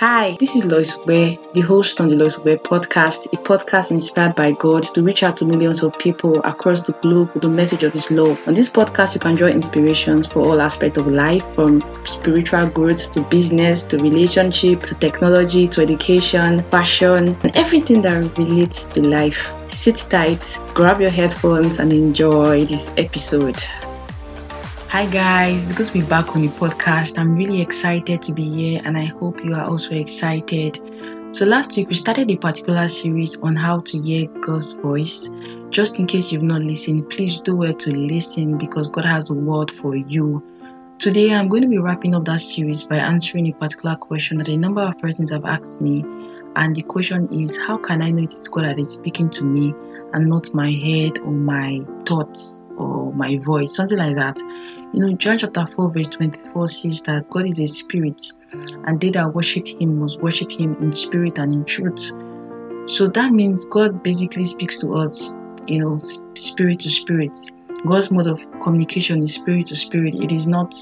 Hi, this is Lois Ware, the host on the Lois Ware podcast, a podcast inspired by God to reach out to millions of people across the globe with the message of His love. On this podcast, you can draw inspirations for all aspects of life, from spiritual growth to business to relationship to technology to education, fashion, and everything that relates to life. Sit tight, grab your headphones, and enjoy this episode. Hi guys, it's good to be back on the podcast. I'm really excited to be here and I hope you are also excited. So last week we started a particular series on how to hear God's voice. Just in case you've not listened, please do well to listen because God has a word for you. Today I'm going to be wrapping up that series by answering a particular question that a number of persons have asked me. And the question is how can I know it is God that is speaking to me and not my head or my thoughts or my voice, something like that. You know, John chapter 4, verse 24 says that God is a spirit, and they that worship him must worship him in spirit and in truth. So that means God basically speaks to us, you know, spirit to spirit. God's mode of communication is spirit to spirit. It is not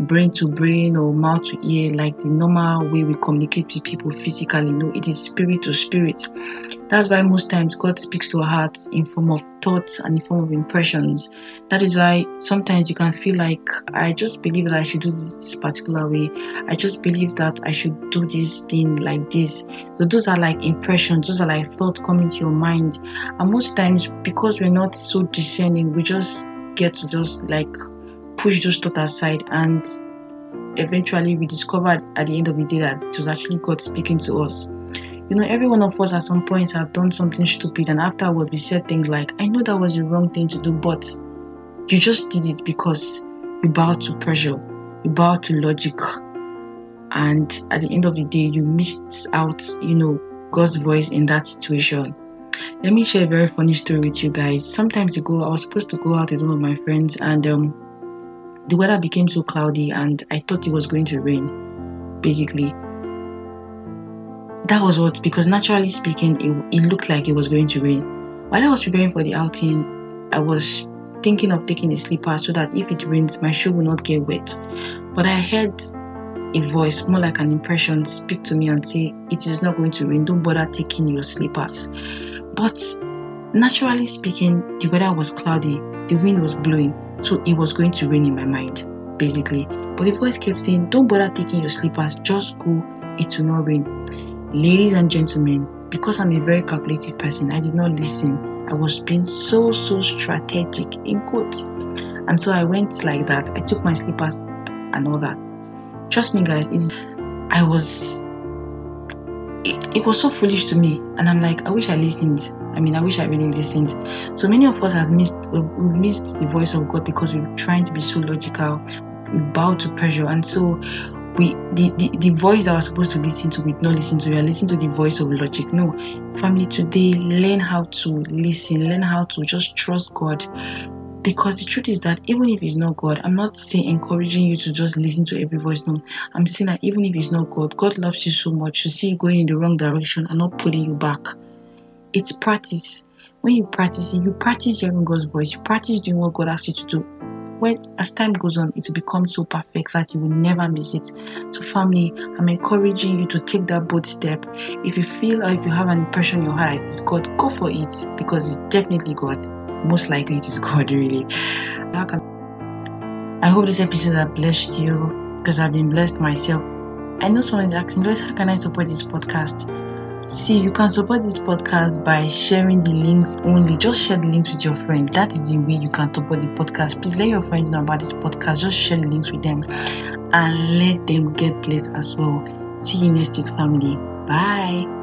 brain to brain or mouth to ear like the normal way we communicate with people physically. No, it is spirit to spirit. That's why most times God speaks to our hearts in form of thoughts and in form of impressions. That is why sometimes you can feel like I just believe that I should do this particular way. I just believe that I should do this thing like this. So those are like impressions, those are like thoughts coming to your mind. And most times because we're not so discerning, we just get to just like push those thoughts aside and eventually we discovered at the end of the day that it was actually God speaking to us. You know, every one of us at some points have done something stupid, and afterward we said things like, I know that was the wrong thing to do, but you just did it because you bowed to pressure, you bowed to logic, and at the end of the day, you missed out, you know, God's voice in that situation. Let me share a very funny story with you guys. Sometimes ago, I was supposed to go out with one of my friends, and um, the weather became so cloudy, and I thought it was going to rain, basically that was what because naturally speaking it, it looked like it was going to rain. While i was preparing for the outing i was thinking of taking a slipper so that if it rains my shoe will not get wet. But i heard a voice more like an impression speak to me and say it is not going to rain. Don't bother taking your slippers. But naturally speaking the weather was cloudy. The wind was blowing. So it was going to rain in my mind basically. But the voice kept saying don't bother taking your slippers. Just go. It will not rain Ladies and gentlemen, because I'm a very calculative person, I did not listen. I was being so, so strategic in quotes. And so I went like that. I took my slippers and all that. Trust me, guys, I was. It, it was so foolish to me. And I'm like, I wish I listened. I mean, I wish I really listened. So many of us have missed, we've missed the voice of God because we're trying to be so logical. We bow to pressure. And so we the, the, the voice that we're supposed to listen to we not listen to. We are listening to the voice of logic. No. Family today learn how to listen. Learn how to just trust god. Because the truth is that even if it's not god i'm not saying encouraging you to just listen to every voice. No. I'm saying that even if it's not god god loves you so much. To see you going in the wrong direction and not pulling you back. It's practice. When you practice it you practice hearing god's voice. You practice doing what god asks you to do when as time goes on, it will become so perfect that you will never miss it. So, family, I'm encouraging you to take that bold step. If you feel or if you have an impression in your heart it's God, go for it because it's definitely God. Most likely, it is God, really. I hope this episode has blessed you because I've been blessed myself. I know someone is asking, how can I support this podcast? See, you can support this podcast by sharing the links only. Just share the links with your friend. That is the way you can support the podcast. Please let your friends know about this podcast. Just share the links with them and let them get blessed as well. See you next week, family. Bye.